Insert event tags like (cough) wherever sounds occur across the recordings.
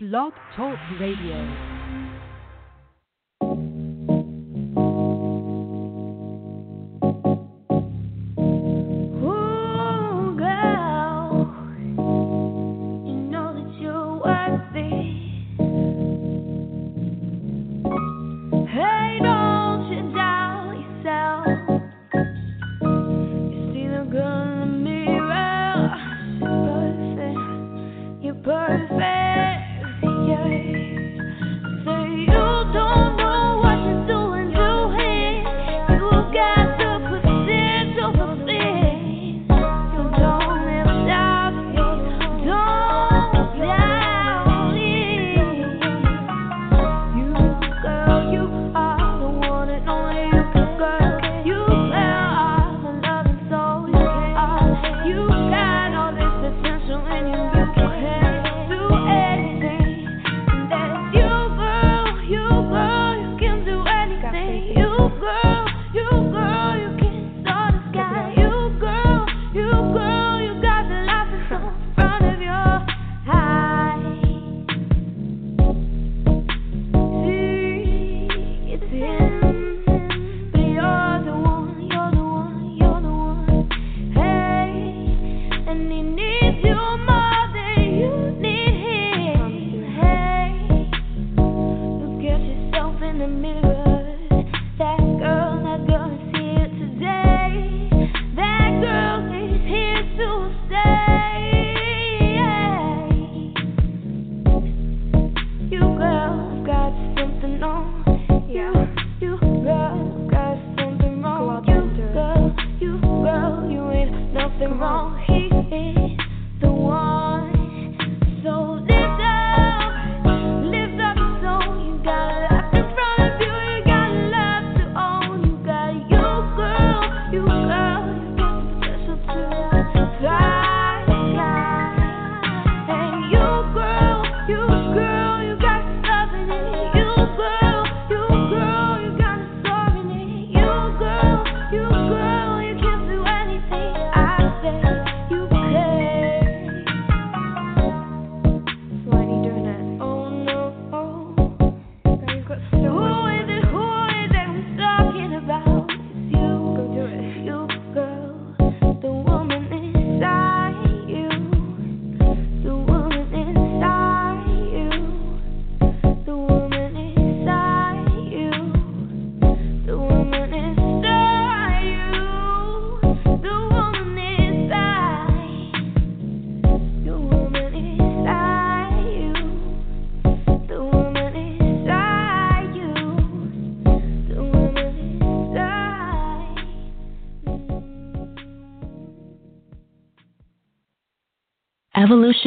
Blog Talk Radio.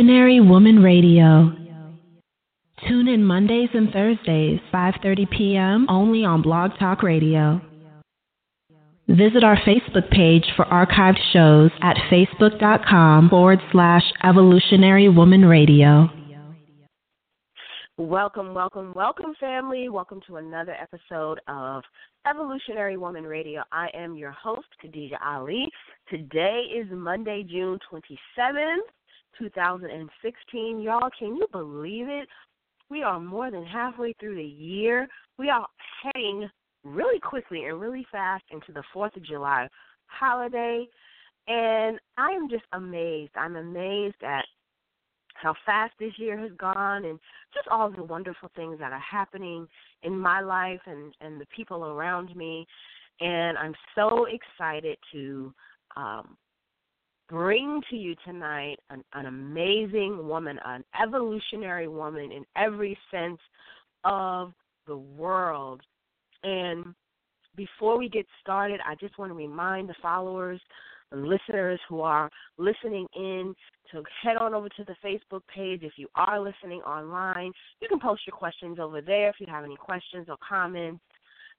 Evolutionary Woman Radio. Tune in Mondays and Thursdays, 5:30 p.m. only on Blog Talk Radio. Visit our Facebook page for archived shows at facebook.com forward slash evolutionary woman radio. Welcome, welcome, welcome, family. Welcome to another episode of Evolutionary Woman Radio. I am your host, Khadija Ali. Today is Monday, June 27th, 2016. Y'all, can you believe it? We are more than halfway through the year. We are heading really quickly and really fast into the 4th of July holiday. And I am just amazed. I'm amazed at how fast this year has gone and just all the wonderful things that are happening in my life and, and the people around me. And I'm so excited to um, bring to you tonight an, an amazing woman, an evolutionary woman in every sense of the world. And before we get started, I just want to remind the followers and listeners who are listening in to head on over to the Facebook page. If you are listening online, you can post your questions over there if you have any questions or comments.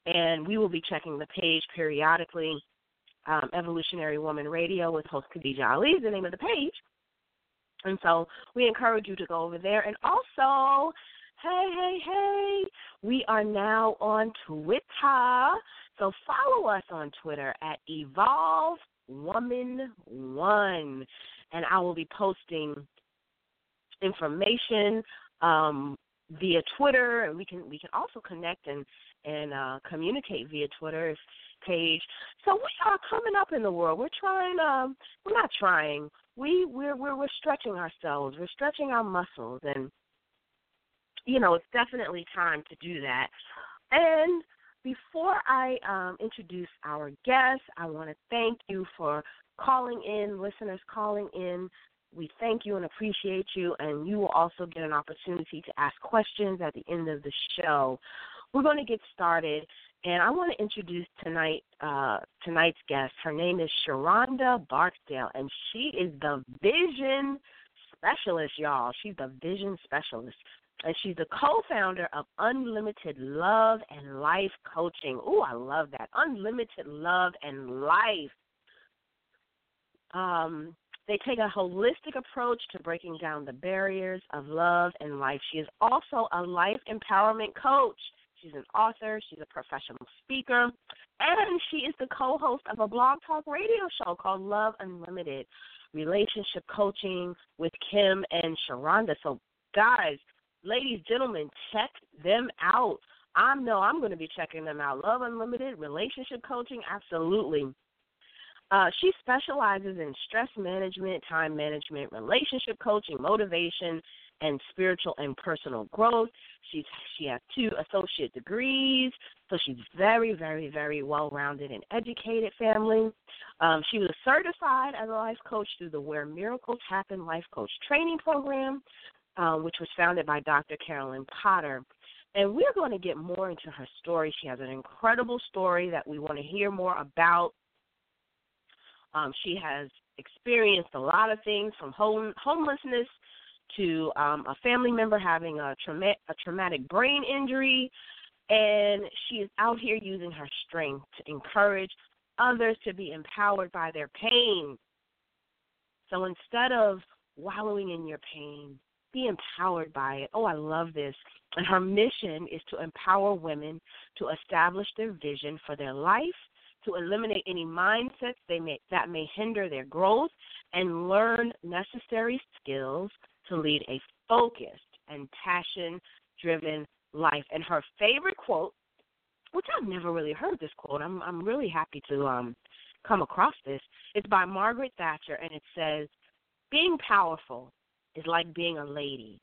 And we will be checking the page periodically. Um, Evolutionary Woman Radio with host Khadija Ali is the name of the page. And so we encourage you to go over there. And also, hey, hey, hey, we are now on Twitter. So follow us on Twitter at Evolve Woman One, and I will be posting information um, via Twitter, and we can we can also connect and and uh, communicate via Twitter page. So we are coming up in the world. We're trying. Um, we're not trying. We we're we're we're stretching ourselves. We're stretching our muscles, and you know it's definitely time to do that. And before I um, introduce our guest, I want to thank you for calling in, listeners calling in. We thank you and appreciate you, and you will also get an opportunity to ask questions at the end of the show. We're going to get started, and I want to introduce tonight uh, tonight's guest. Her name is Sheronda Barksdale, and she is the vision specialist, y'all. She's the vision specialist and she's the co-founder of Unlimited Love and Life Coaching. Ooh, I love that. Unlimited Love and Life. Um, they take a holistic approach to breaking down the barriers of love and life. She is also a life empowerment coach. She's an author, she's a professional speaker, and she is the co host of a blog talk radio show called Love Unlimited Relationship Coaching with Kim and Sheronda. So, guys, ladies, gentlemen, check them out. I know I'm going to be checking them out. Love Unlimited, relationship coaching, absolutely. Uh, she specializes in stress management, time management, relationship coaching, motivation, and spiritual and personal growth. She's she has two associate degrees, so she's very, very, very well rounded and educated family. Um, she was certified as a life coach through the Where Miracles Happen Life Coach Training Program um, which was founded by Dr. Carolyn Porter. And we're going to get more into her story. She has an incredible story that we want to hear more about. Um, she has experienced a lot of things from home, homelessness to um, a family member having a, trauma- a traumatic brain injury. And she is out here using her strength to encourage others to be empowered by their pain. So instead of wallowing in your pain, be empowered by it. Oh, I love this. And her mission is to empower women to establish their vision for their life, to eliminate any mindsets they may, that may hinder their growth, and learn necessary skills to lead a focused and passion driven life. And her favorite quote, which I've never really heard this quote, I'm I'm really happy to um come across this. It's by Margaret Thatcher and it says, Being powerful is like being a lady.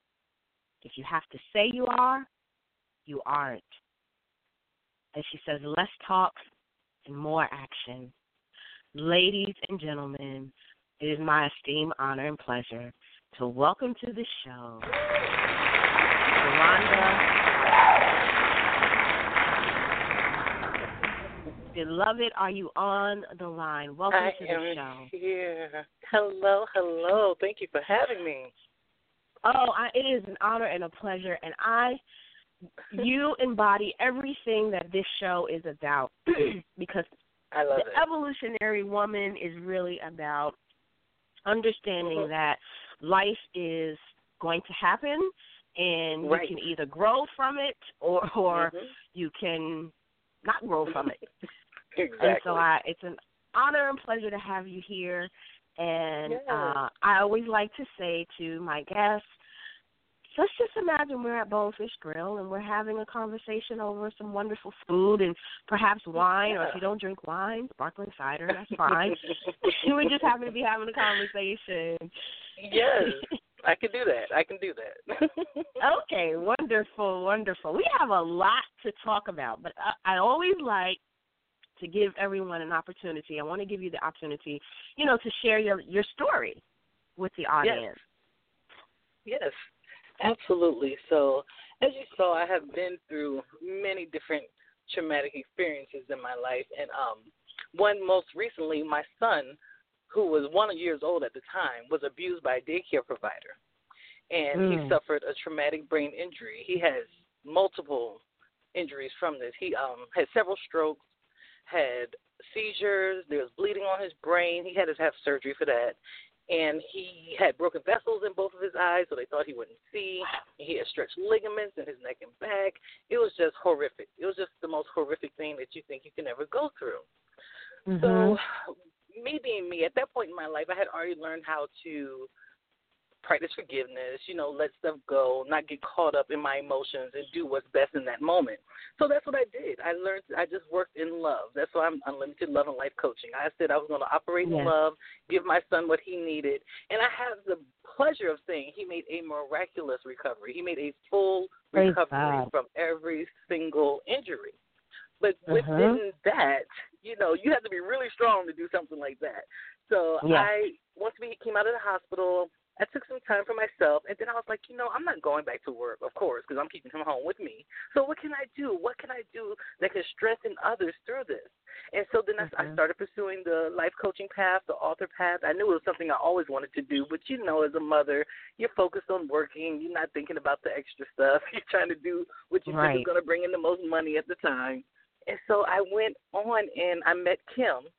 If you have to say you are, you aren't. And she says, less talk and more action. Ladies and gentlemen, it is my esteemed honor and pleasure to welcome to the show Sheronda. Beloved, are you on the line? Welcome I to the show. Here. Hello, hello. Thank you for having me. Oh, I, it is an honor and a pleasure, and I, you embody everything that this show is about, (clears throat) because I love the it. evolutionary woman is really about understanding Mhm. that life is going to happen, and Right. you can either grow from it or (laughs) or Mhm. you can not grow from it. Exactly. (laughs) And so I, it's an honor and pleasure to have you here. And Yes. uh, I always like to say to my guests, let's just imagine we're at Bonefish Grill and we're having a conversation over some wonderful food and perhaps wine, or if you don't drink wine, sparkling cider, that's fine. (laughs) (laughs) we just happen to be having a conversation. yes, (laughs) I can do that. I can do that. Okay, wonderful, wonderful. We have a lot to talk about, but I, I always like to give everyone an opportunity. I want to give you the opportunity, you know, to share your your story with the audience. Yes, absolutely. So, as you saw, I have been through many different traumatic experiences in my life, and um, one most recently, my son, who was one years old at the time, was abused by a daycare provider, and Mm. he suffered a traumatic brain injury. He has multiple injuries from this. He um had several strokes, had seizures. There was bleeding on his brain. He had to have surgery for that and he had broken vessels in both of his eyes, so they thought he wouldn't see. He had stretched ligaments in his neck and back. It was just horrific. It was just the most horrific thing that you think you can ever go through. So, mm-hmm. me being me, at that point in my life, I had already learned how to practice forgiveness, you know, let stuff go, not get caught up in my emotions and do what's best in that moment. So that's what I did. I learned I just worked in love. That's why I'm unlimited love and life coaching. I said I was going to operate Yes. in love, give my son what he needed, and I have the pleasure of saying he made a miraculous recovery. He made a full Praise recovery God. from every single injury. But Uh-huh. within that, you know, you have to be really strong to do something like that. So Yeah. I once we came out of the hospital, I took some time for myself, and then I was like, you know, I'm not going back to work, of course, because I'm keeping him home with me. So what can I do? What can I do that can strengthen others through this? And so then I, I Mhm. started pursuing the life coaching path, the author path. I knew it was something I always wanted to do, but you know, as a mother, you're focused on working. You're not thinking about the extra stuff. (laughs) You're trying to do what you think is going to bring in the most money at the time. And so I went on and I met Kim,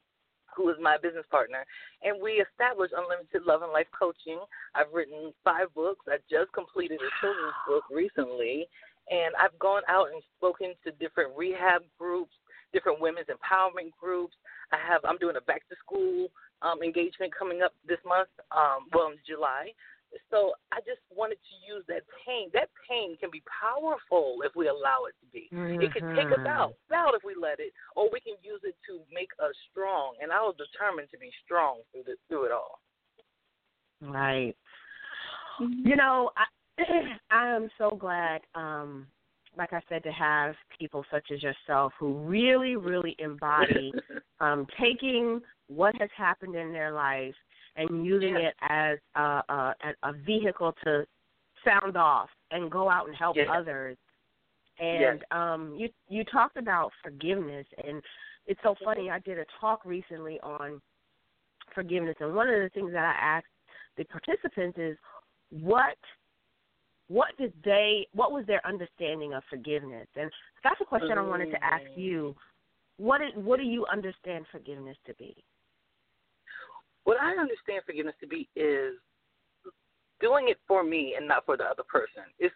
who is my business partner, and we established Unlimited Love and Life Coaching. I've written five books. I just completed a children's book recently, and I've gone out and spoken to different rehab groups, different women's empowerment groups. I have I'm doing a back to school um, engagement coming up this month, um, well in July. So I just wanted to use that pain. That pain can be powerful if we allow it to be. It can take us out, out if we let it, or we can use it to make us strong. And I was determined to be strong through the, through it all. Right. You know, I (clears throat) I am so glad, um, like I said, to have people such as yourself who really, really embody (laughs) um, taking what has happened in their life and using Yes. it as uh, uh, a, a, a vehicle to sound off and go out and help Yes. others. And um, you you talked about forgiveness, and it's so funny. I did a talk recently on forgiveness, and one of the things that I asked the participants is what what did they what was their understanding of forgiveness and that's a question i wanted to ask mm. you what what do you understand forgiveness to be what I understand forgiveness to be is doing it for me and not for the other person. It's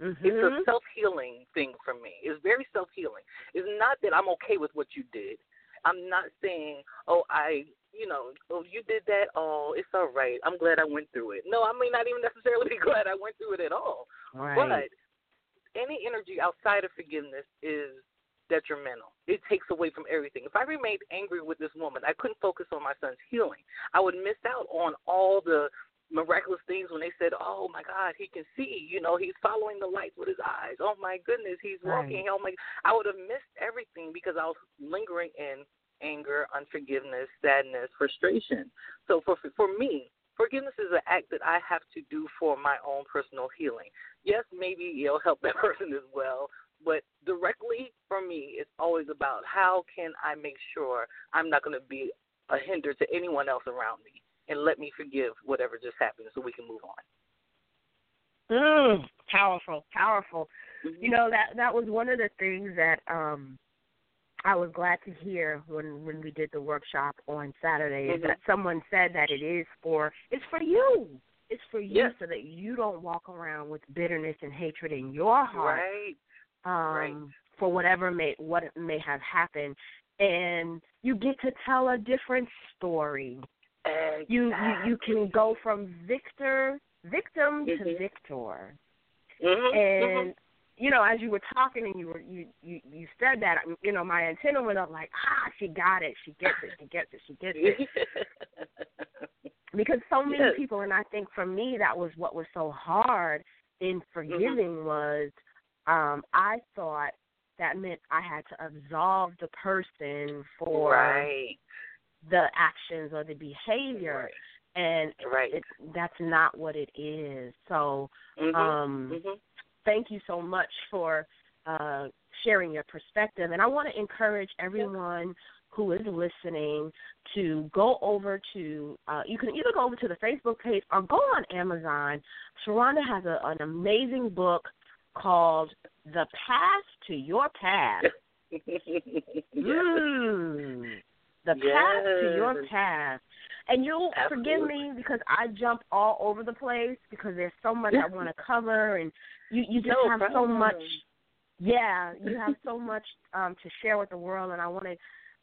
mm-hmm. It's a self healing thing for me. It's very self healing. It's not that I'm okay with what you did. I'm not saying, oh, I, you know, oh, you did that. Oh, it's all right. I'm glad I went through it. No, I may not even necessarily (laughs) be glad I went through it at all. right But any energy outside of forgiveness is detrimental. It takes away from everything. If I remained angry with this woman, I couldn't focus on my son's healing. I would miss out on all the miraculous things when they said, "Oh my God, he can see. You know, he's following the lights with his eyes. Oh my goodness, he's walking. Oh my!" I would have missed everything because I was lingering in anger, unforgiveness, sadness, frustration. So for for me, forgiveness is an act that I have to do for my own personal healing. Yes, maybe it'll help (laughs) that person as well, but directly for me, it's always about how can I make sure I'm not going to be a hinder to anyone else around me, and let me forgive whatever just happened, so we can move on. mm, powerful powerful Mm-hmm. you know that that was one of the things that um I was glad to hear when when we did the workshop on Saturday is Mhm. that someone said that it is for it's for you. It's for you Yes. so that you don't walk around with bitterness and hatred in your heart Right. Um Right. for whatever may what may have happened and you get to tell a different story. You you, you can go from victor victim to Mhm. victor Mm-hmm. and you know, as you were talking and you were you you you said that, you know, my antenna went up like, ah, she got it, she gets it, she gets it, she gets it. (laughs) Because so many Yes. people, and I think for me, that was what was so hard in forgiving was, um, I thought that meant I had to absolve the person for right. the actions or the behavior, and Right. it, that's not what it is. So, Mhm. um, Mhm. thank you so much for uh, sharing your perspective. And I want to encourage everyone who is listening to go over to, uh, you can either go over to the Facebook page or go on Amazon. Sheronda has a, an amazing book called The Path to Your Path. (laughs) Mm, the path to your Yes. path. And you'll forgive me because I jump all over the place because there's so much I want to (laughs) cover and you you just No have so much yeah, you have so much um to share with the world and I want to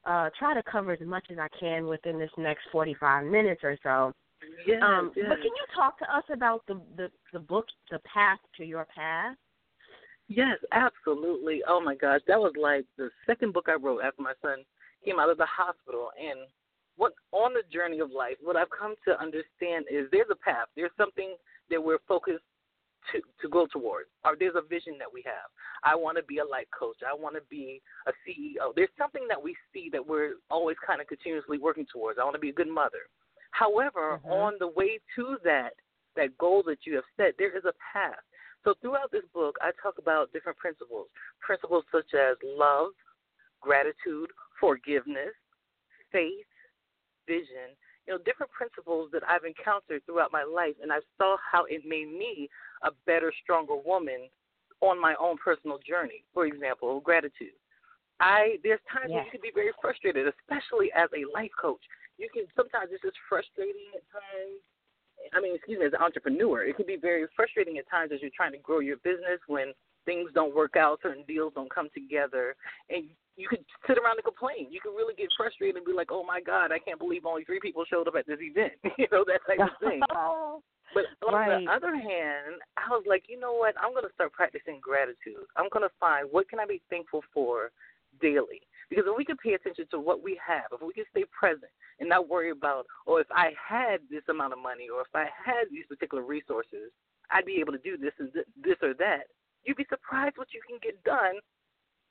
uh try to cover as much as I can within this next 45 minutes or so. Yes, um, yes. But can you talk to us about the, the the book, The Path to Your Path? Yes, absolutely. Oh my gosh, that was like the second book I wrote after my son came out of the hospital. And what on the journey of life, what I've come to understand is there's a path. There's something that we're focused to to go towards. Or there's a vision that we have. I want to be a life coach. I want to be a CEO. There's something that we see that we're always kind of continuously working towards. I want to be a good mother. However, Mhm. on the way to that that goal that you have set, there is a path. So throughout this book, I talk about different principles. Principles such as love, gratitude, forgiveness, faith, vision, you know, different principles that I've encountered throughout my life and I saw how it made me a better, stronger woman on my own personal journey. For example, gratitude. I there's times when Yes. you can be very frustrated, especially as a life coach. You can sometimes it's just frustrating at times. I mean, excuse me, as an entrepreneur, it can be very frustrating at times as you're trying to grow your business when things don't work out, certain deals don't come together, and you could sit around and complain. You could really get frustrated and be like, "Oh my God, I can't believe only three people showed up at this event." (laughs) you know that type of thing. (laughs) But on Right. the other hand, I was like, you know what? I'm going to start practicing gratitude. I'm going to find what can I be thankful for daily. Because if we can pay attention to what we have, if we can stay present and not worry about, oh, if I had this amount of money or if I had these particular resources, I'd be able to do this and th- this or that. You'd be surprised what you can get done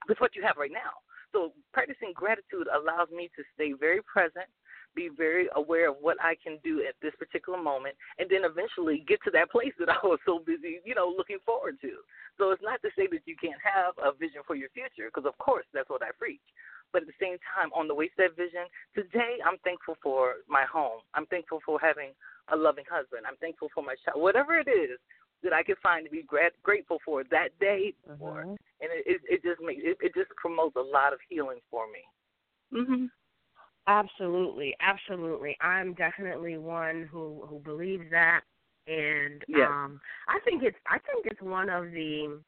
with what you have right now. So practicing gratitude allows me to stay very present, be very aware of what I can do at this particular moment, and then eventually get to that place that (laughs) I was so busy, you know, looking forward to. So it's not to say that you can't have a vision for your future, because of course that's what I preach. But at the same time, on the way to that vision, today I'm thankful for my home. I'm thankful for having a loving husband. I'm thankful for my child. Whatever it is that I can find to be gra- grateful for that day, for, Mhm. and it, it, it just makes it, it just promotes a lot of healing for me. Mhm. Absolutely, absolutely. I'm definitely one who who believes that, and Yes. um, I think it's I think it's one of the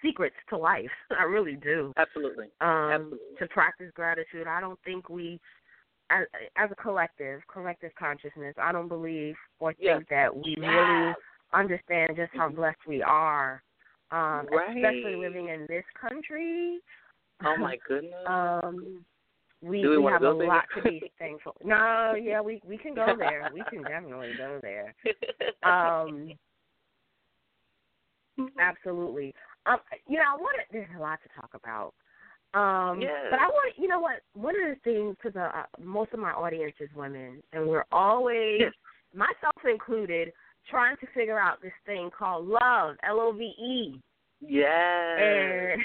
secrets to life. (laughs) I really do. Absolutely. Um, Absolutely. to practice gratitude, I don't think we, as, as a collective, collective consciousness, I don't believe or think that we Yes. really understand just how blessed we are. Um, especially living in this country. Oh my (laughs) goodness. Um, we we we have a there? lot to be thankful. No, yeah, we we can go there. We can definitely go there. Um, absolutely. Um, you know, I want to, there's a lot to talk about. Um, Yes. but I want, you know what? One of the things, because uh, most of my audience is women, and we're always, Yes. myself included, trying to figure out this thing called love, L O V E. yes. And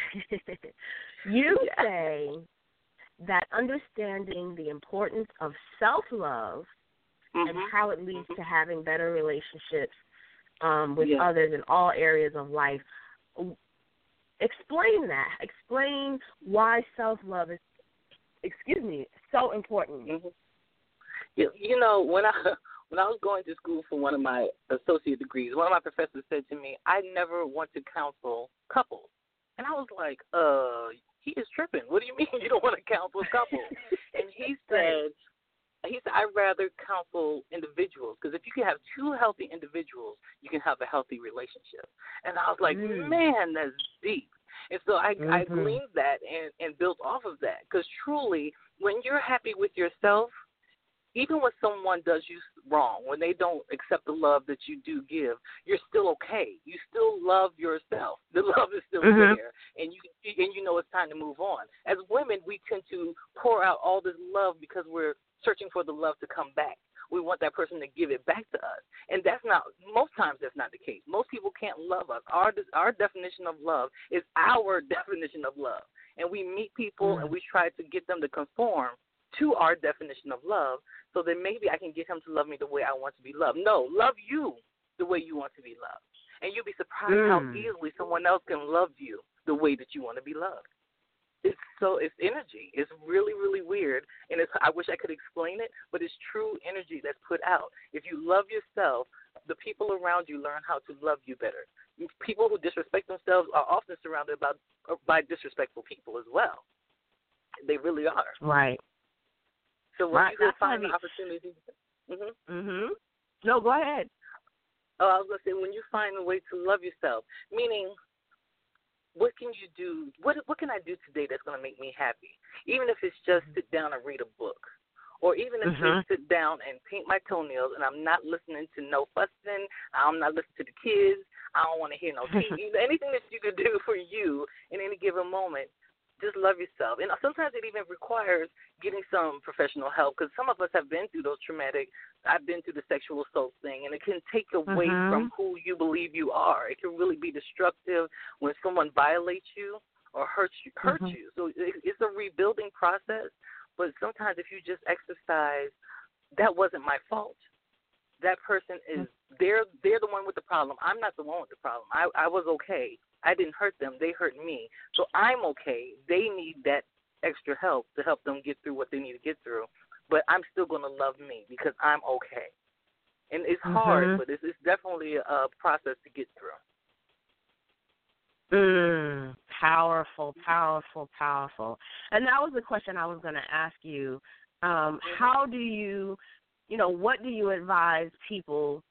(laughs) you Yes. say that understanding the importance of self love and Mhm. how it leads to having better relationships um, with Yes. others in all areas of life. Explain that. Explain why self love is, excuse me, so important. Mhm. You, you know, when I (laughs) when I was going to school for one of my associate degrees, one of my professors said to me, "I never want to counsel couples," and I was like, "Uh, he is tripping. What do you (laughs) mean you don't want to counsel couples?" (laughs) and he said, "He said I'd rather counsel individuals because if you can have two healthy individuals, you can have a healthy relationship." And I was like, Mm. "Man, that's deep." And so I I Mhm. gleaned that and and built off of that because truly, when you're happy with yourself even when someone does you wrong, when they don't accept the love that you do give, you're still okay. You still love yourself. (laughs) The love is still Mhm. there, and you and you know it's time to move on. As women, we tend to pour out all this love because we're searching for the love to come back. We want that person to give it back to us, and that's not most times that's not the case. Most people can't love us. Our our definition of love is our (laughs) definition of love, and we meet people and we try to get them to conform to our definition of love so that maybe I can get him to love me the way I want to be loved. No, love you the way you want to be loved. And you'll be surprised how Mm. easily someone else can love you the way that you want to be loved. It's so it's energy. It's really really weird, and it's I wish I could explain it, but it's true energy that's put out. If you love yourself, the people around you learn how to love you better. People who disrespect themselves are often surrounded by by disrespectful people as well. They really are. Right. So when Right, you can find the opportunity, Mhm. Mhm. No, go ahead. Oh, I was gonna say when you find a way to love yourself, meaning what can you do? What what can I do today that's gonna make me happy? Even if it's just sit down and read a book, or even if Mhm. it's sit down and paint my toenails, and I'm not listening to no fussing. I'm not listening to the kids. I don't want to hear no (laughs) TV. Anything that you can do for you in any given moment, just love yourself. And sometimes it even requires getting some professional help because some of us have been through those traumatic. I've been through the sexual assault thing, and it can take away Mhm. from who you believe you are. It can really be destructive when someone violates you or hurts you. Hurt Mhm. you. So it, it's a rebuilding process. But sometimes if you just exercise, that wasn't my fault. That person is they're they're the one with the problem. I'm not the one with the problem. I I was okay. I didn't hurt them. They hurt me. So I'm okay. They need that extra help to help them get through what they need to get through. But I'm still going to love me because I'm okay. And it's hard, Mhm. but it's, it's definitely a process to get through. Mm, powerful, powerful, powerful. And that was the question I was going to ask you. Um, how do you, you know, what do you advise people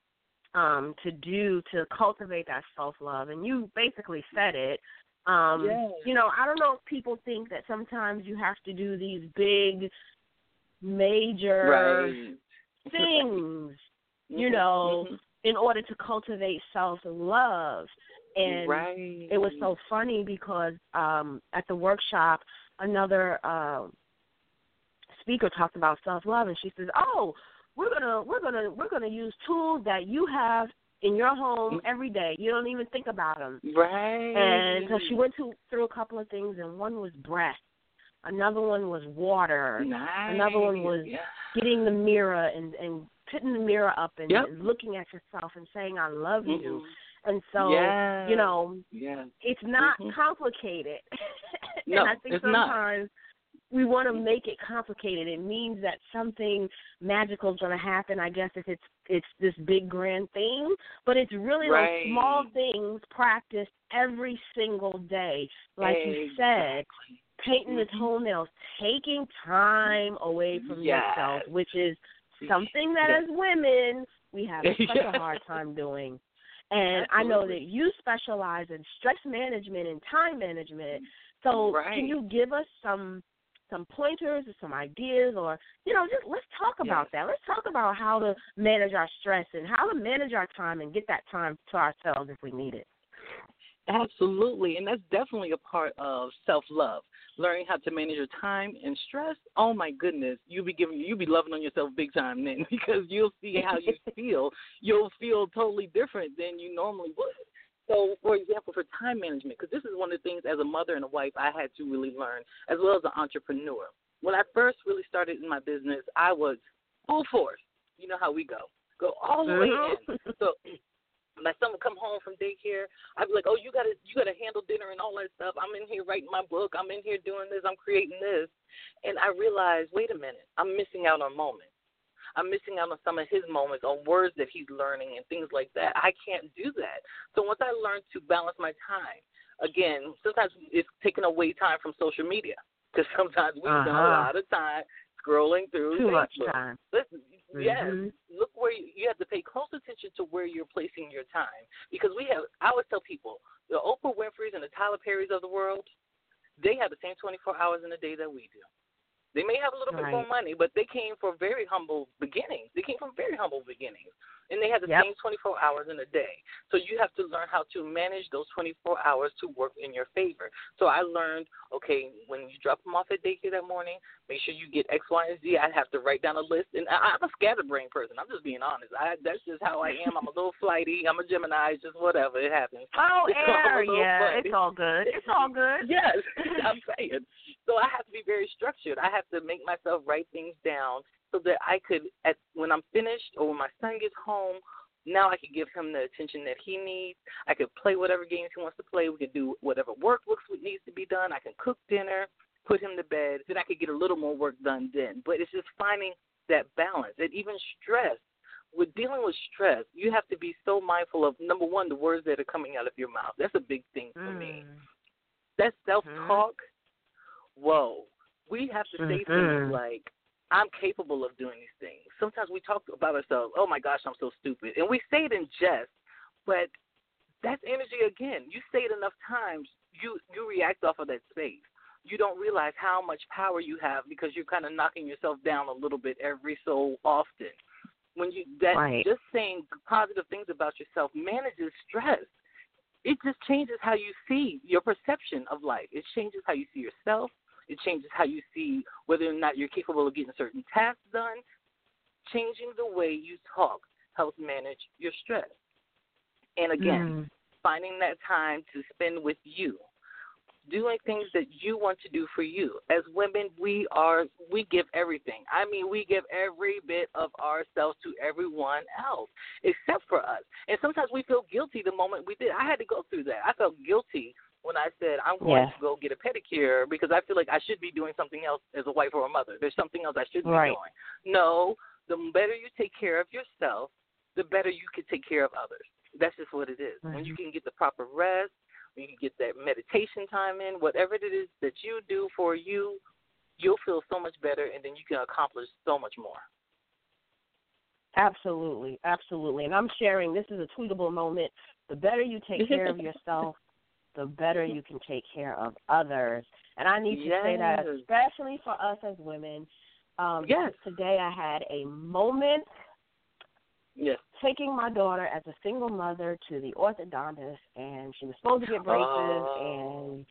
um, to do to cultivate that self love? And you basically said it. Um, Yes. You know, I don't know if people think that sometimes you have to do these big, major things, (laughs) you Mhm, know, mhm. in order to cultivate self love. And right. it was so funny because um at the workshop another uh, speaker talked about self love and she says oh we're gonna we're gonna we're gonna use tools that you have in your home every day you don't even think about them right. and so she went to, through a couple of things and one was breath another one was water nice. another one was yeah. getting the mirror and and putting the mirror up and, Yep. and looking at yourself and saying i love you Mhm. and so Yes. you know Yeah. it's not Mhm. complicated. (laughs) No, and I think it's not. sometimes we want to make it complicated. It means that something magical is going to happen. I guess if it's it's this big grand thing, but it's really Right. those small things practiced every single day, like you said. Painting the Mhm. toenails, taking time away from Yes. yourself, which is something that Yes. as women we have (laughs) such Yes. a hard time doing. And I know that you specialize in stress management and time management. So Right. can you give us some some pointers or some ideas or you know, just let's talk about that. Let's talk about how to manage our stress and how to manage our time and get that time to ourselves if we need it. Absolutely, and that's definitely a part of self love. Learning how to manage your time and stress. Oh my goodness, you'll be giving you'll be loving on yourself big time then (laughs) because you'll see how you (laughs) feel. You'll feel totally different than you normally would. So, for example, for time management, because this is one of the things as a mother and a wife I had to really learn, as well as an entrepreneur. When I first really started in my business, I was full force. You know how we go, go all the way mm-hmm. in. So my son would come home from daycare. I'd be like, "Oh, you gotta, you gotta handle dinner and all that stuff. I'm in here writing my book. I'm in here doing this. I'm creating this." And I realized, wait a minute, I'm missing out on moments. I'm missing out on some of his moments, on words that he's learning and things like that. I can't do that. So once I learned to balance my time, again, sometimes it's taking away time from social media because (laughs) sometimes we spend a Uh-huh. lot of time scrolling through Too much time. Listen, yes, Mhm. look where you, you have to pay close attention to where you're placing your time because we have. I always tell people the Oprah Winfrey's and the Tyler Perrys of the world, they have the same 24 hours in a day that we do. They may have a little bit more money, but they came from very humble beginnings. They came from very humble beginnings, and they have the Yep. same 24 hours in a day. So you have to learn how to manage those 24 hours to work in your favor. So I learned, okay, when you drop them off at daycare that morning, make sure you get X, Y, and Z. I have to write down a list, and I, I'm a scatterbrain person. I'm just being honest. I, that's just how I am. I'm a little flighty. I'm a Gemini. It's just whatever. It happens. (laughs) Oh, air, yeah, funny. it's all good. It's all good. (laughs) Yes, (laughs) I'm saying. So I have to be very structured. I have to make myself write things down so that I could, at when I'm finished or when my son gets home, now I could give him the attention that he needs. I could play whatever games he wants to play. We could do whatever work looks what needs to be done. I can cook dinner, put him to bed. Then I could get a little more work done then. But it's just finding that balance. And even stress. With dealing with stress, you have to be so mindful of number one, the words that are coming out of your mouth. That's a big thing for me Mm. that self talk, whoa. We have to say Mhm. things like, I'm capable of doing these things. Sometimes we talk about ourselves, oh my gosh, I'm so stupid. And we say it in jest, but that's energy again. You say it enough times, you you react off of that space. You don't realize how much power you have because you're kind of knocking yourself down a little bit every so often. When you that Right. just saying positive things about yourself manages stress. It just changes how you see your perception of life. It changes how you see yourself. It changes how you see whether or not you're capable of getting certain tasks done. Changing the way you talk helps manage your stress. And again, Mm. finding that time to spend with you, doing things that you want to do for you. As women, we are we give everything. I mean, we give every bit of ourselves to everyone else except for us. And sometimes we feel guilty the moment we did. I had to go through that. I felt guilty when I said I'm going Yeah. to go get a pedicure because I feel like I should be doing something else as a wife or a mother. There's something else I should be Right. doing. No, the better you take care of yourself, the better you can take care of others. That's just what it is. When you mm-hmm. can get the proper rest, when you can get that meditation time in, whatever it is that you do for you, you'll feel so much better and then you can accomplish so much more. Absolutely, absolutely. And I'm sharing this is a tweetable moment. The better you take (laughs) care of yourself, the better you can take care of others. And I need to say that especially for us as women. Um Yes. today I had a moment Yes. taking my daughter as a single mother to the orthodontist and she was supposed to get braces Oh. and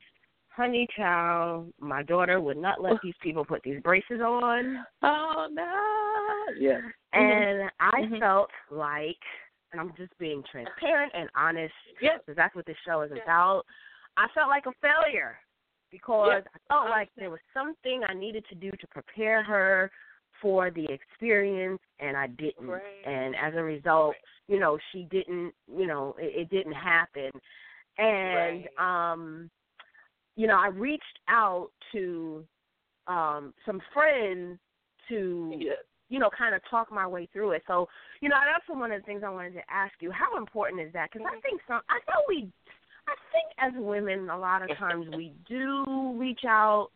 honey child, my daughter would not let these people put these braces on. Oh no. Yes. And I Mhm. felt like, and I'm just being transparent and honest, Yes. because that's what this show is Yeah. about. I felt like a failure because Yeah. I felt like there was something I needed to do to prepare her for the experience, and I didn't. Right. And as a result, you know, she didn't. You know, it, it didn't happen. And Right. um, you know, I reached out to um some friends to Yes. You know, kind of talk my way through it. So, you know, that's one of the things I wanted to ask you. How important is that? Because I think some, I know we, I think as women, a lot of times we do reach out.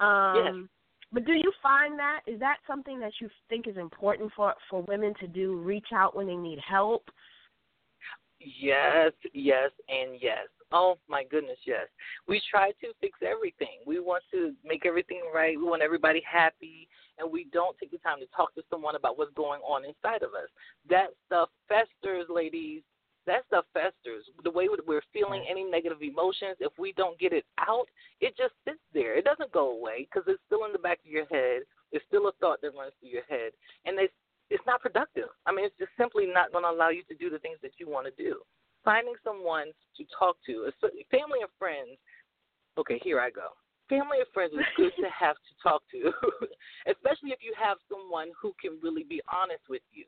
Um, Yes. But do you find that is that something that you think is important for for women to do? Reach out when they need help. Yes, yes, and yes. Oh my goodness, yes. We try to fix everything. We want to make everything right. We want everybody happy, and we don't take the time to talk to someone about what's going on inside of us. That stuff festers, ladies. That stuff festers. The way we're feeling mm. any negative emotions, if we don't get it out, it just sits there. It doesn't go away because it's still in the back of your head. It's still a thought that runs through your head, and it's it's not productive. I mean, it's just simply not going to allow you to do the things that you want to do finding someone to talk to, family and friends. Okay, here I go. Family and friends is good to (laughs) have to talk to, (laughs) especially if you have someone who can really be honest with you.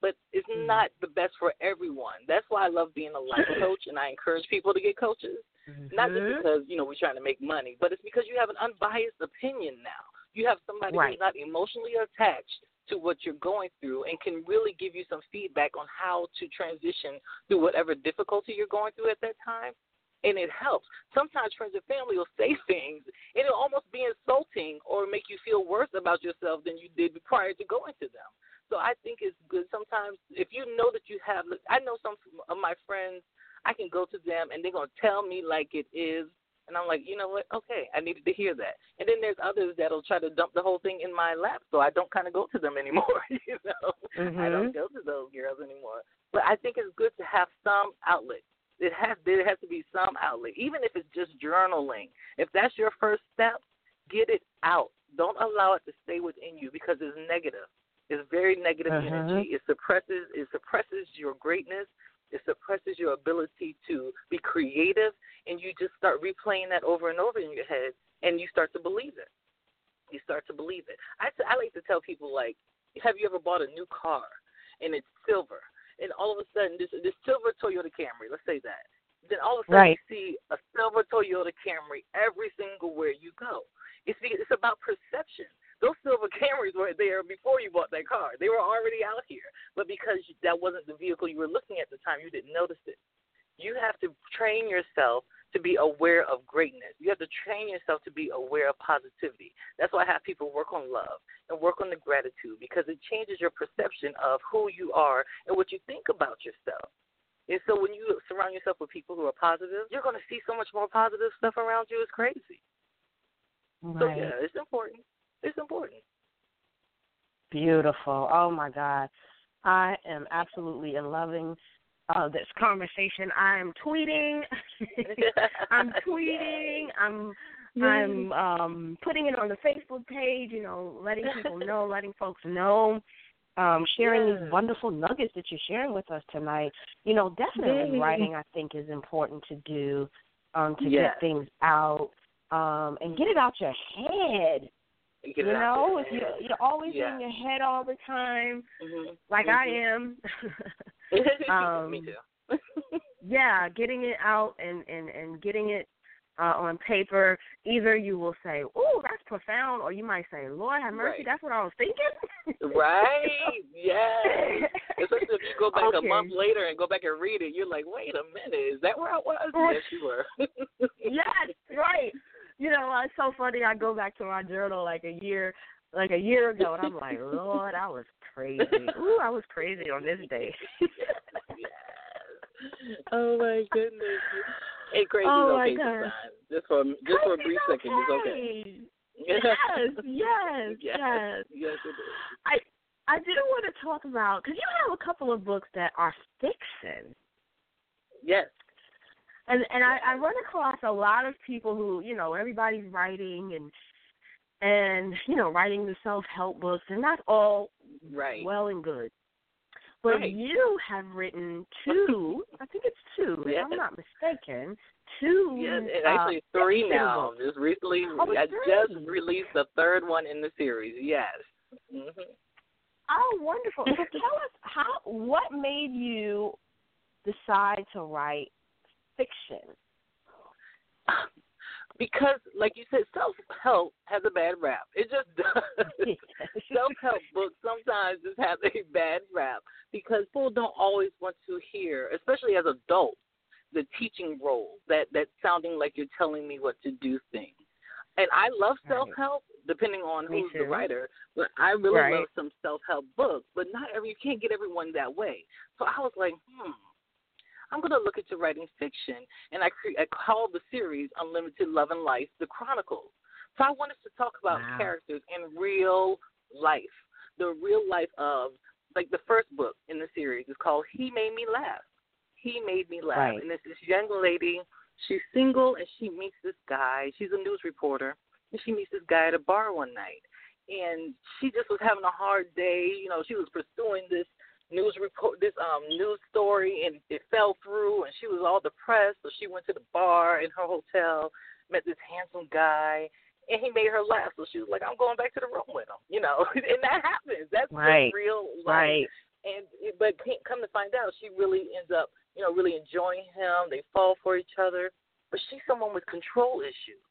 But it's hmm. not the best for everyone. That's why I love being a life (laughs) coach, and I encourage people to get coaches. Not just mm-hmm. because you know we're trying to make money, but it's because you have an unbiased opinion now. You have somebody Right. who's not emotionally attached to what you're going through and can really give you some feedback on how to transition through whatever difficulty you're going through at that time. And it helps. Sometimes friends and family will say (laughs) things and it'll almost be insulting or make you feel worse about yourself than you did prior to going to them. So I think it's good sometimes if you know that you have I know some of my friends I can go to them and they're gonna tell me like it is and I'm like, you know what? Okay, I needed to hear that. And then there's others that'll try to dump the whole thing in my lap, so I don't kind of go to them (laughs) anymore. (laughs) You know, I don't go to those girls anymore. But I think it's good to have some outlet. It has there has to be some outlet, even if it's just journaling. If that's your first step, get it out. Don't allow it to stay within you because it's negative. It's very negative Mhm. energy. It suppresses it suppresses your greatness. It suppresses your ability to be creative, and you just start replaying that over and over in your head, and you start to believe it. You start to believe it. I, I like to tell people like, have you ever bought a new car and it's silver, and all of a sudden this this silver Toyota Camry, let's say that, then all of a sudden Right. you see a silver Toyota Camry every single where you go. It's because it's about perception. Those silver Camrys were there before you bought that car. They were already out here, but because that wasn't the vehicle you were looking at the time, you didn't notice it. You have to train yourself to be aware of greatness. You have to train yourself to be aware of positivity. That's why I have people work on love and work on the gratitude because it changes your perception of who you are and what you think about yourself. And so when you surround yourself with people who are positive, you're going to see so much more positive stuff around you. It's crazy. Right. So yeah, it's important. It's important. Beautiful. Oh my God. I am absolutely in loving uh, this conversation. I'm tweeting. (laughs) I'm tweeting. I'm I'm um putting it on the Facebook page, you know, letting people (laughs) know, letting folks know. Um, sharing Yes. these wonderful nuggets that you're sharing with us tonight. You know, definitely writing I think is important to do, um, to get things out. Um, and get it out your head. Get you it out know, there. if you're you're always Yeah. in your head all the time, Mhm. like I Mhm. am. (laughs) Me (laughs) um, too. yeah, getting it out and and and getting it uh, on paper. Either you will say, "Oh, that's profound," or you might say, "Lord have mercy, Right. that's what I was thinking." right? (laughs) Yes. Especially if you go back Okay. a month later and go back and read it, you're like, wait a minute, is that where I was? yes, you were. yes, right. You know, uh, it's so funny. I go back to my journal like a year, like a year ago, and I'm like, Lord, I was crazy. Ooh, I was crazy on this day. (laughs) Oh my goodness. Hey, crazy Oh, is my God. Just for just for a brief Crazy's second, it's okay. (laughs) Yes, yes, yes. yes. Yes, it is. I I do want to talk about because you have a couple of books that are fiction, Yes. And and I, I run across a lot of people who you know everybody's writing and and you know writing the self help books, and that's all Right. well and good. But Right. you have written two, I think it's two, if I'm not mistaken, two. Yes, and uh, actually three fiction now. books. Just recently, Oh, I just released the third one in the series. Yes. hmm Oh, wonderful! So tell us how what made you decide to write fiction? Because, like you said, self help has a bad rap. It just (laughs) does. self help books sometimes just have a bad rap because people don't always want to hear, especially as adults, the teaching role that that sounding like you're telling me what to do thing. And I love self help, depending on Me who's the writer. But I really Right. love some self help books. But not every you can't get everyone that way. So I was like, hmm. I'm going to look into writing fiction, and I, cre- I called the series Unlimited Love and Life: The Chronicles. So I wanted to talk about Wow. characters in real life, the real life of like the first book in the series is called He Made Me Laugh. He made me laugh, Right. and it's this young lady. She's single, and she meets this guy. She's a news reporter, and she meets this guy at a bar one night, and she just was having a hard day. You know, she was pursuing this news report this um news story and it fell through and she was all depressed so she went to the bar in her hotel met this handsome guy and he made her laugh so she was like i'm going back to the room with him (laughs) you know (laughs) and that happens that's Right. real life Right. and but come to find out she really ends up you know really enjoying him they fall for each other but she's someone with control issues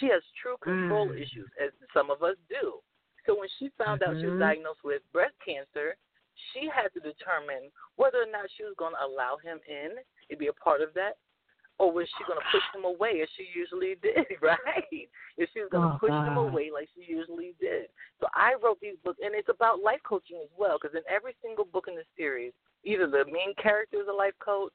she has true control Mm. issues as some of us do so when she found out she was Mhm. diagnosed with breast cancer she had to determine whether or not she was going to allow him in and be a part of that, or was she going to push him away as she usually (laughs) did, right? If she was going to Oh, push him away like she usually did. So I wrote these books, and it's about life coaching as well, because in every single book in the series, either the main character is a life coach,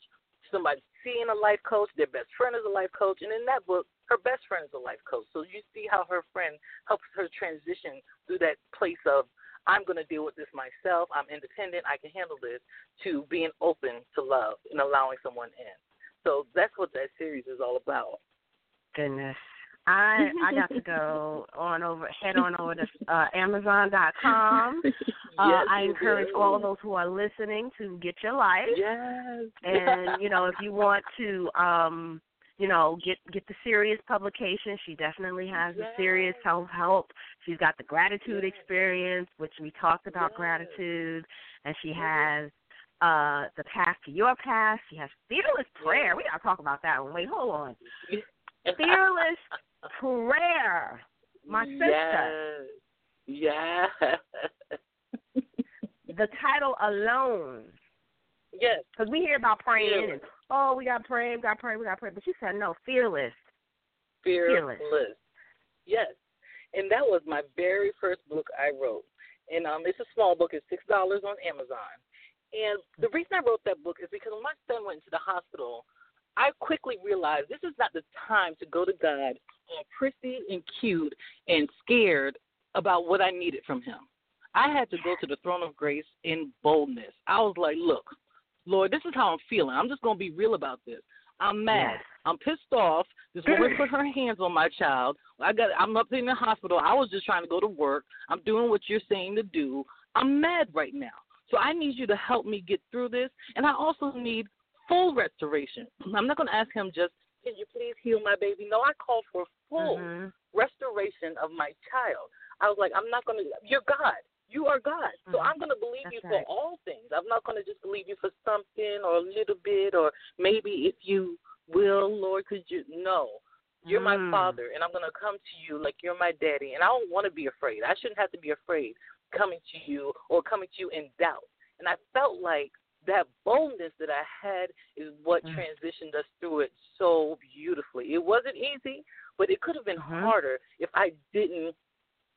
somebody seeing a life coach, their best friend is a life coach, and in that book, her best friend is a life coach. So you see how her friend helps her transition through that place of I'm going to deal with this myself. I'm independent. I can handle this. To being open to love and allowing someone in. So that's what that series is all about. Goodness. I I got to go (laughs) on over head on over to uh Amazon.com. (laughs) Uh, Yes, I encourage do. all of those who are listening to get your life. Yes. And you know, if you want to um you know, get get the serious publication. She definitely has the serious self help. She's got the gratitude Yes. experience, which we talked about Yes. gratitude, and she has uh the path to your path. She has fearless prayer. Yes. We gotta talk about that one. Wait, hold on. (laughs) Fearless prayer. My sister. Yes. Yes. (laughs) The title alone. yes. Because we hear about praying and oh, we got to pray, we got to pray, we got to pray. But you said no, fearless. Fearless. Fearless. Yes. And that was my very first book I wrote. And um it's a small book, it's six dollars on Amazon. And the reason I wrote that book is because when my son went into the hospital, I quickly realized this is not the time to go to God all prissy and cute and scared about what I needed from him. I had to go to the throne of grace in boldness. I was like, look, Lord, this is how I'm feeling. I'm just going to be real about this. I'm mad. Yes. I'm pissed off. This woman put her hands on my child. I got. I'm up in the hospital. I was just trying to go to work. I'm doing what you're saying to do. I'm mad right now. So I need you to help me get through this. And I also need full restoration. (clears throat) I'm not going to ask him just, can you please heal my baby? No, I called for full Mhm. restoration of my child. I was like, I'm not going to, you're God. You are God. So Mhm. I'm going to believe That's you right. for all things. I'm not going to just believe you for something or a little bit or maybe if you will, Lord, could you? No. You're my Mm. father, and I'm going to come to you like you're my daddy. And I don't want to be afraid. I shouldn't have to be afraid coming to you or coming to you in doubt. And I felt like that boldness that I had is what Mm. transitioned us through it so beautifully. It wasn't easy, but it could have been Mhm. harder if I didn't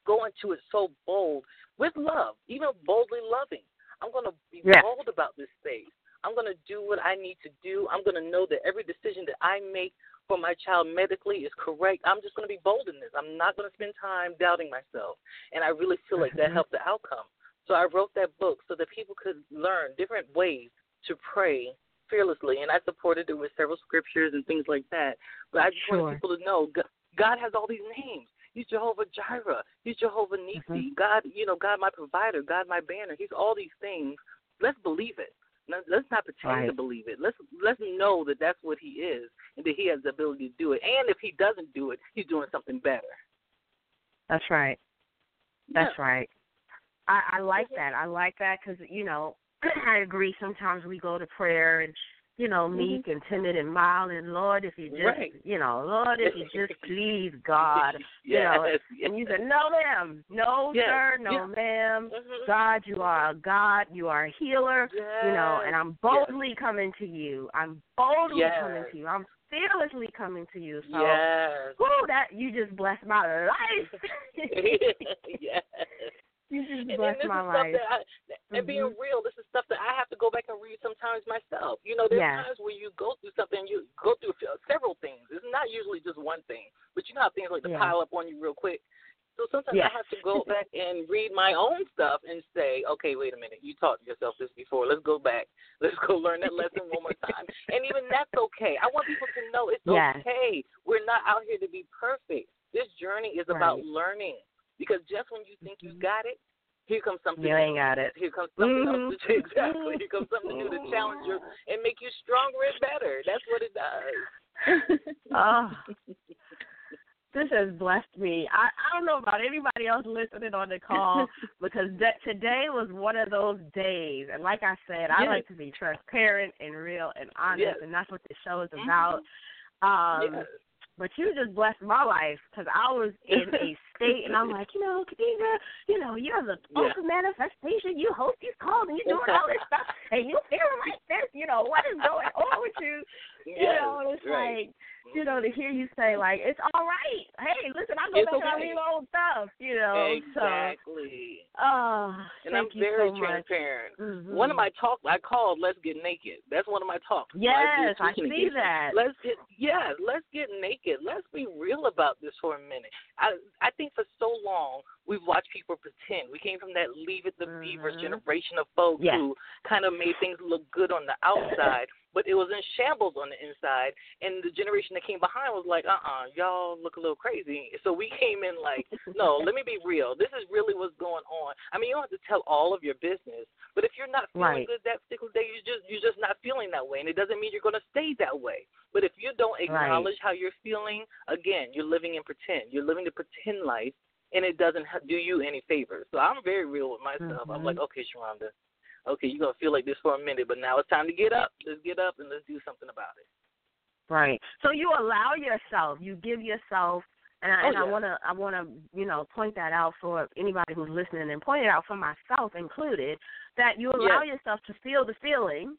go into it so bold with love, even boldly loving. I'm going to be Yes. bold about this space. I'm going to do what I need to do. I'm going to know that every decision that I make for my child medically is correct. I'm just going to be bold in this. I'm not going to spend time doubting myself. And I really feel like that Mhm. helped the outcome. So I wrote that book so that people could learn different ways to pray fearlessly. And I supported it with several scriptures and things like that. But I just Sure. want people to know God has all these names. He's Jehovah Jireh. He's Jehovah Nisi. Mhm. God, you know, God my provider. God my banner. He's all these things. Let's believe it. Let- Let's not pretend to believe it. Let's let's know that that's what He is and that He has the ability to do it. And if He doesn't do it, He's doing something better. That's right. That's Yeah. right. I, I like Mhm. that. I like that because you know (clears throat) I agree. Sometimes we go to prayer and you know meek and timid and mild and Lord, if you just Mm-hmm. Right. you know Lord, if you just (laughs) please God, you know, yes, and you said no, ma'am, no, Yes, sir, no, ma'am. Mhm. God, you are a God. You are a healer. You know, and I'm Yes. boldly coming to you. I'm boldly Yes. coming to you. I'm fearlessly coming to you. So, Yes. that you just blessed my life. (laughs) (laughs) yes. You just And, and this my is stuff life. that I, and being Mhm. real, this is stuff that I have to go back and read sometimes myself. You know, there's Yes. times where you go through something, you go through several things. It's not usually just one thing, but you know how things like to Yeah. pile up on you real quick. So sometimes Yes. I have to go (laughs) back and read my own stuff and say, okay, wait a minute, you taught yourself this before. Let's go back. (laughs) Let's go learn that lesson one more time. And even that's okay. I want people to know it's Yes. okay. We're not out here to be perfect. This journey is about learning. Because just when you think you got it, here comes something You ain't got it. here comes something Mhm. else to (laughs) exactly. Here comes something new to (laughs) challenge you and make you stronger and better. That's what it does. Oh, (laughs) this has blessed me. I, I don't know about anybody else listening on the call because that today was one of those days. And like I said, I like to be transparent and real and honest, Yes. and that's what the show is Mhm. about. Um, Yes. But you just blessed my life because I was in a and I'm like, you know, Khadijah, you know, you're the (laughs) Yeah. manifestation. You host these calls, and you're doing all this stuff, and you feel like this. You know, what is going on with you? You Yes, know, and it's right. like, you know, to hear you say like, it's all right. Hey, listen, I go It's back and I okay. read my old stuff. You know, exactly. so oh, and thank I'm you very so transparent. Mhm. One of my talks I called "Let's Get Naked." That's one of my talks. yes, I see again. that. Let's get yeah, let's get naked. Let's be real about this for a minute. I I think for so long we've watched people pretend. We came from that leave it the beavers Mhm. generation of folks Yes. who kind of made things look good on the outside, but it was in shambles on the inside. And the generation that came behind was like, uh uh-uh, uh, y'all look a little crazy. So we came in like, no, (laughs) let me be real. This is really what's going on. I mean, you don't have to tell all of your business, but if you're not feeling Right. good that particular day, you just you're just not feeling that way, and it doesn't mean you're going to stay that way. But if you don't acknowledge how you're feeling, again, you're living in pretend. You're living the pretend life, and it doesn't do you any favors. So I'm very real with myself. I'm Mhm. like, okay, Sheronda, okay, you're gonna feel like this for a minute, but now it's time to get up. Let's get up and let's do something about it. Right. So you allow yourself, you give yourself, and I, Oh, and I want to, I want to, you know, point that out for anybody who's listening, and point it out for myself included, that you allow yourself to feel the feeling,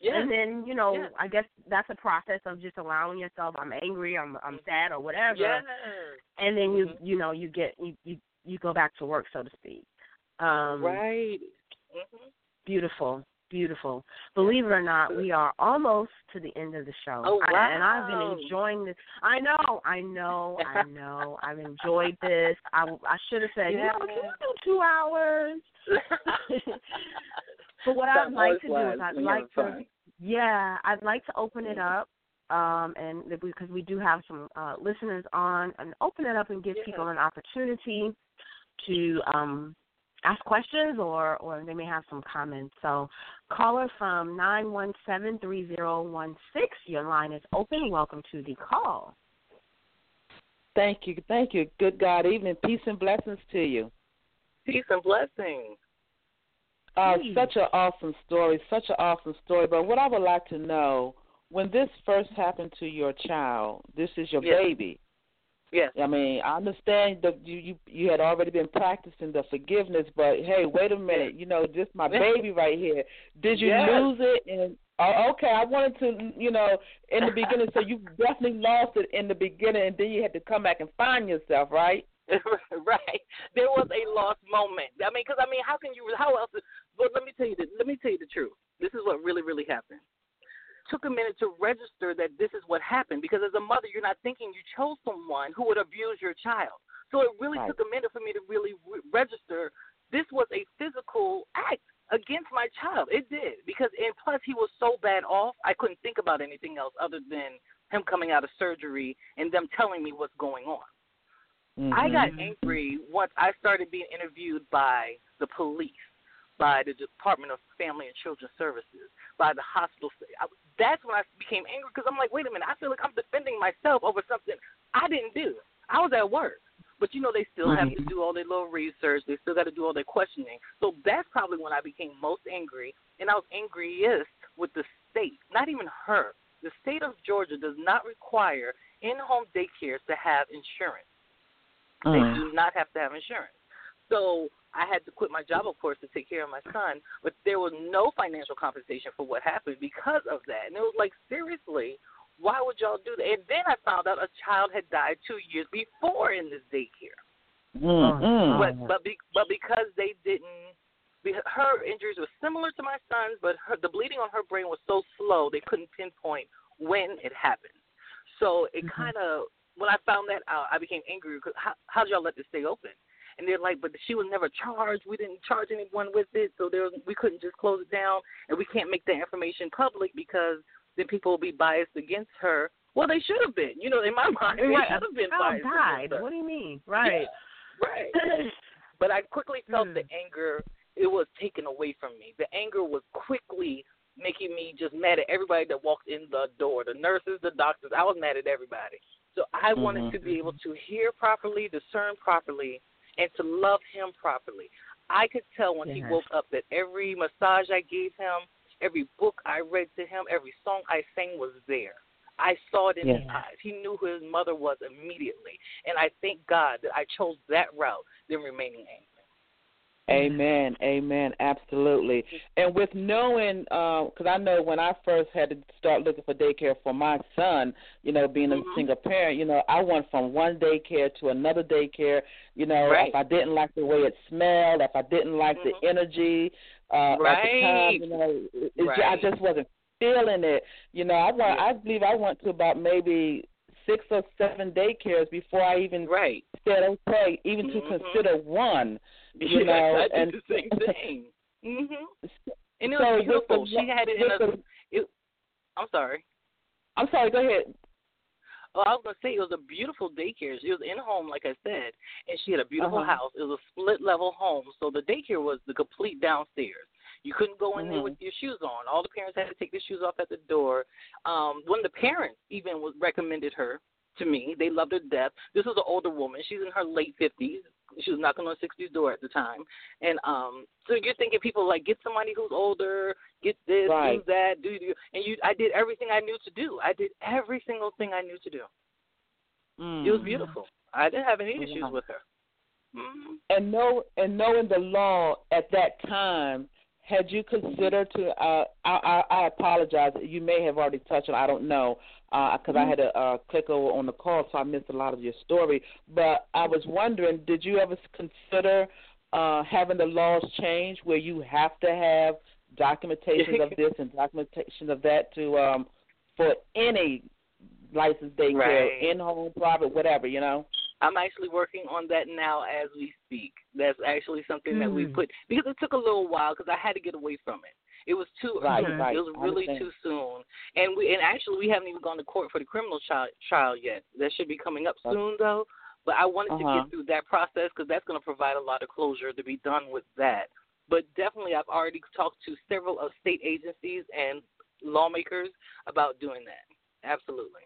Yeah. And then, you know, Yeah. I guess that's a process of just allowing yourself I'm angry, I'm I'm sad or whatever. Yes. And then you Mhm. you know, you get you, you you go back to work so to speak. Um Right. Mhm. beautiful. Beautiful. Believe it or not, we are almost to the end of the show. Oh, I, and I've been enjoying this. I know, I know, I know. I've enjoyed this. I, I should have said, you know, can we do two hours? (laughs) (laughs) But what I'd like to do is I'd like to, fun. yeah, I'd like to open it up, um, and because we do have some uh, listeners on, and open it up and give Yeah. people an opportunity to um, ask questions or or they may have some comments. So, caller from nine one seven three zero one six, your line is open. Welcome to the call. Thank you, thank you. Good God evening, peace and blessings to you. Peace and blessings. Uh, Please. such an awesome story, such an awesome story. But what I would like to know, when this first happened to your child, this is your Yes. baby. Yes. I mean, I understand that you, you you had already been practicing the forgiveness, but hey, wait a minute, you know, this my baby right here. Did you Yes. lose it? And oh, okay, I wanted to, you know, in the beginning. so you (laughs) definitely lost it in the beginning, and then you had to come back and find yourself, right? (laughs) right. There was a lost moment. I mean, because I mean, how can you? How else? But let me tell you. The, let me tell you the truth. This is what really, really happened. Took a minute to register that this is what happened because as a mother, you're not thinking you chose someone who would abuse your child. So it really Right. took a minute for me to really re- register this was a physical act against my child. It did because, and plus, he was so bad off. I couldn't think about anything else other than him coming out of surgery and them telling me what's going on. I got Mhm. angry once I started being interviewed by the police, by the Department of Family and Children Services, by the hospital. I, that's when I became angry because I'm like, wait a minute, I feel like I'm defending myself over something I didn't do. I was at work. But you know, they still have to do all their little research. They still got to do all their questioning. So that's probably when I became most angry, and I was angriest with the state. Not even her. The state of Georgia does not require in-home daycares to have insurance. They Mm. do not have to have insurance. So I had to quit my job, of course, to take care of my son. But there was no financial compensation for what happened because of that. And it was like, seriously, why would y'all do that? And then I found out a child had died two years before in this daycare. Mm-mm. But but be, but because they didn't, her injuries were similar to my son's, but her, the bleeding on her brain was so slow they couldn't pinpoint when it happened. So it mm-hmm. kind of when I found that out, I became angry because how how did y'all let this stay open? And they're like, but she was never charged. We didn't charge anyone with it, so there we couldn't just close it down, and we can't make that information public because then people will be biased against her. Well, they should have been. You know, in my (laughs) mind, they Right. should have been Child biased. died. What do you mean? Right. Right. (laughs) But I quickly felt Hmm. the anger. It was taken away from me. The anger was quickly making me just mad at everybody that walked in the door. The nurses, the doctors. I was mad at everybody. So I wanted Mhm. to be able to hear properly, discern properly, and to love him properly. I could tell when he woke up that every massage I gave him, every book I read to him, every song I sang was there. I saw it in his eyes. He knew who his mother was immediately. And I thank God that I chose that route than remaining angry. Amen. Amen. Absolutely. And with knowing, because I know when I first had to start looking for daycare for my son, you know, being a Mhm. single parent, you know, I went from one daycare to another daycare. You know, Right. if I didn't like the way it smelled, if I didn't like Mhm. the energy uh, at the Right. time, you know, it, it, I just wasn't feeling it. You know, I went, Yeah. I believe I went to about maybe six or seven daycares before I even Right. said okay, even to Mhm. consider one. (laughs) You yes, know, I did and the same thing. mhm. (laughs) And it So was beautiful. the- she had it in a. the- It, I'm sorry. I'm sorry. Go ahead. Oh, I was gonna say it was a beautiful daycare. She was in home, like I said, and she had a beautiful Uh-huh. house. It was a split level home, so the daycare was the complete downstairs. You couldn't go in there Mhm. with your shoes on. All the parents had to take their shoes off at the door. Um, one of the parents even was recommended her to me. They loved her to death. This was an older woman. She's in her late fifties. She was knocking on sixties door at the time. And um so you're thinking people like get somebody who's older, get this, do that, do do and you I did everything I knew to do. I did every single thing I knew to do. Mm. It was beautiful. I didn't have any issues Wow. with her. hmm And know and knowing the law at that time had you considered to? Uh, I, I, I apologize. You may have already touched on. I don't know because uh, Mm-hmm. I had to uh, click over on the call, so I missed a lot of your story. But I was wondering, did you ever consider uh, having the laws change where you have to have documentation of (laughs) this and documentation of that to um, for any licensed daycare, Right. in home, private, whatever, you know? I'm actually working on that now as we speak. That's actually something that we Mm. put because it took a little while because I had to get away from it. It was too Right, early. right. It was really too soon, and we and actually we haven't even gone to court for the criminal trial, trial yet. That should be coming up soon though. But I wanted to Uh-huh. get through that process because that's going to provide a lot of closure to be done with that. But definitely, I've already talked to several of state agencies and lawmakers about doing that. Absolutely.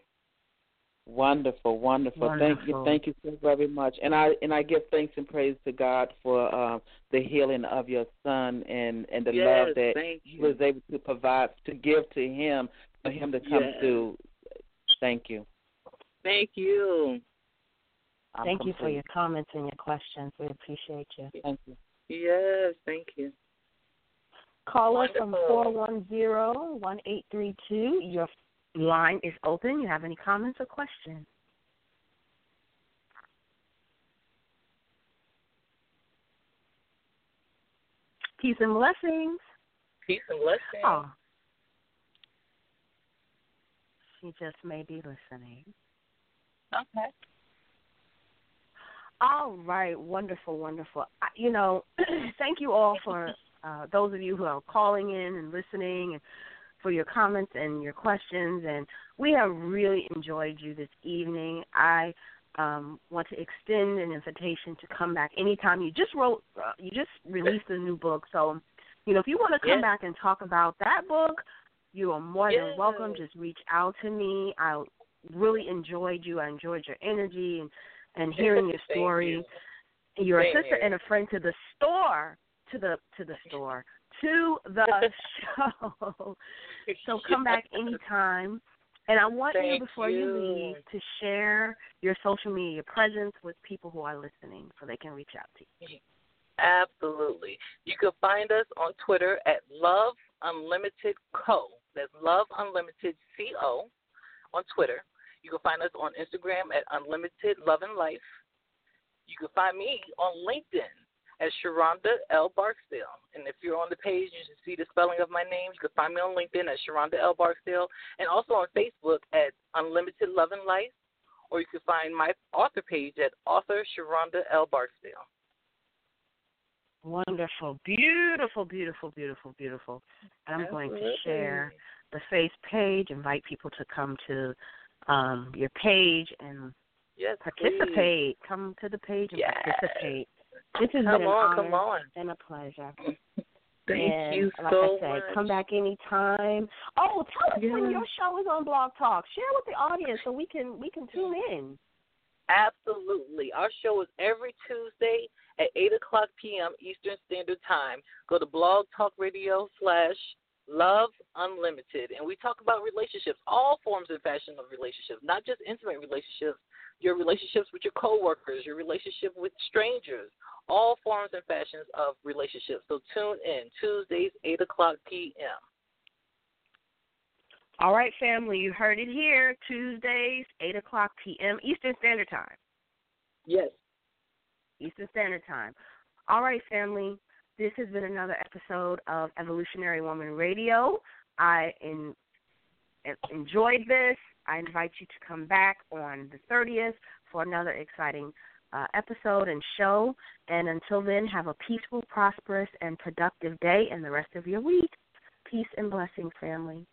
Wonderful, wonderful. Thank you, thank you so very much. And I and I give thanks and praise to God for um, the healing of your son and and the yes, love that he was able to provide to give to him for him to come Yes. through. Thank you. Thank you. I'm Thank you for your comments and your questions. We appreciate you. Thank you. Yes, thank you. Caller from Wonderful. 410-1832. Your line is open. You have any comments or questions? Peace and blessings. Peace and blessings. Oh. She just may be listening. Okay. All right, wonderful, wonderful. I, you know, (clears throat) thank you all for uh, those of you who are calling in and listening, and for your comments and your questions. And we have really enjoyed you this evening. I um, want to extend an invitation to come back anytime. You just wrote, uh, you just released a new book, so you know if you want to come back and talk about that book, you are more than welcome. Just reach out to me. I really enjoyed you. I enjoyed your energy and and hearing your story. you. You're a sister and a friend to the store, to the to the store, to the show. (laughs) So come back anytime. And I want you before you. you. leave to share your social media presence with people who are listening so they can reach out to you. Absolutely. You can find us on Twitter at Love Unlimited Co. That's Love Unlimited Co. on Twitter. You can find us on Instagram at Unlimited Love and Life. You can find me on LinkedIn as Sheronda L. Barksdale. And if you're on the page, you should see the spelling of my name. You can find me on LinkedIn as Sheronda L. Barksdale and also on Facebook at Unlimited Love and Life. Or you can find my author page at author Sheronda L. Barksdale. Wonderful, beautiful, beautiful, beautiful, beautiful. And I'm going to share the face page, invite people to come to um, your page and Yes, participate. Come to the page and Yes. participate. This has Come been an on, honor come on. and a pleasure. Thank and you like so I said, much. come back anytime. Oh, tell us when your show is on Blog Talk. Share with the audience so we can we can tune in. Absolutely. Our show is every Tuesday at 8 o'clock p.m. Eastern Standard Time. Go to Blog Talk Radio slash Love Unlimited. And we talk about relationships, all forms and fashion of relationships, not just intimate relationships, your relationships with your coworkers, your relationship with strangers, all forms and fashions of relationships. So tune in Tuesdays, 8 o'clock p.m. All right, family, you heard it here. Tuesdays, eight o'clock p.m. Eastern Standard Time. Yes. Eastern Standard Time. All right, family. This has been another episode of Evolutionary Woman Radio. I in, enjoyed this. I invite you to come back on the 30th for another exciting uh, episode and show. And until then, have a peaceful, prosperous, and productive day and the rest of your week. Peace and blessings, family.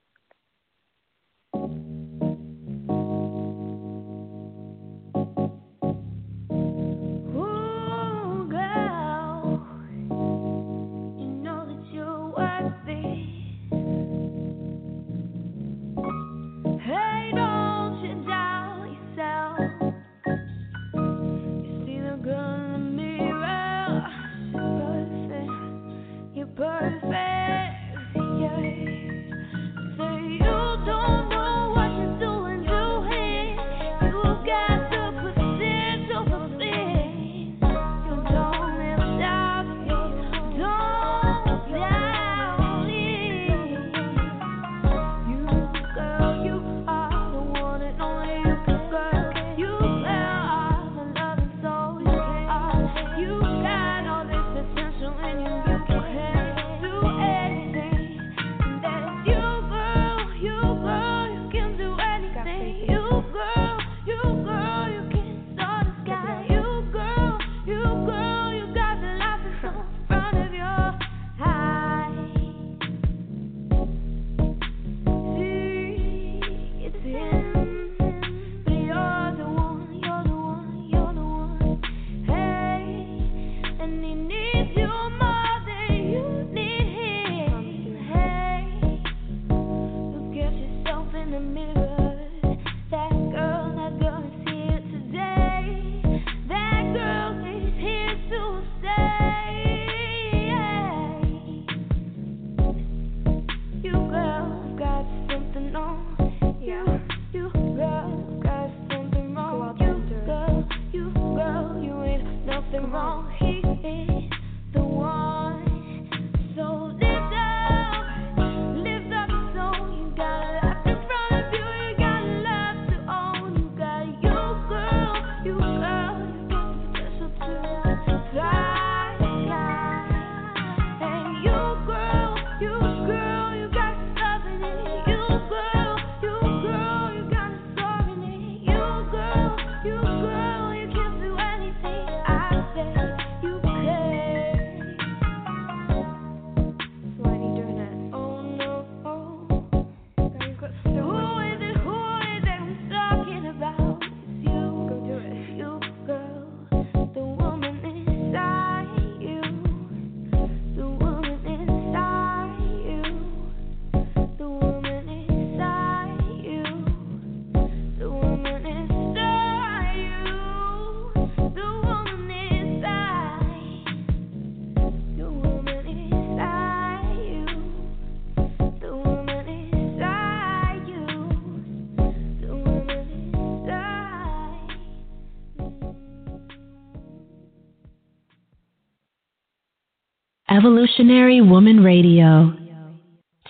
Evolutionary Woman Radio.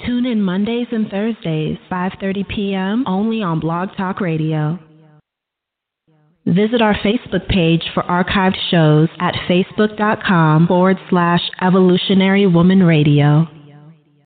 Tune in Mondays and Thursdays, 5:30 p.m. only on Blog Talk Radio. Visit our Facebook page for archived shows at facebook.com forward slash evolutionary woman radio.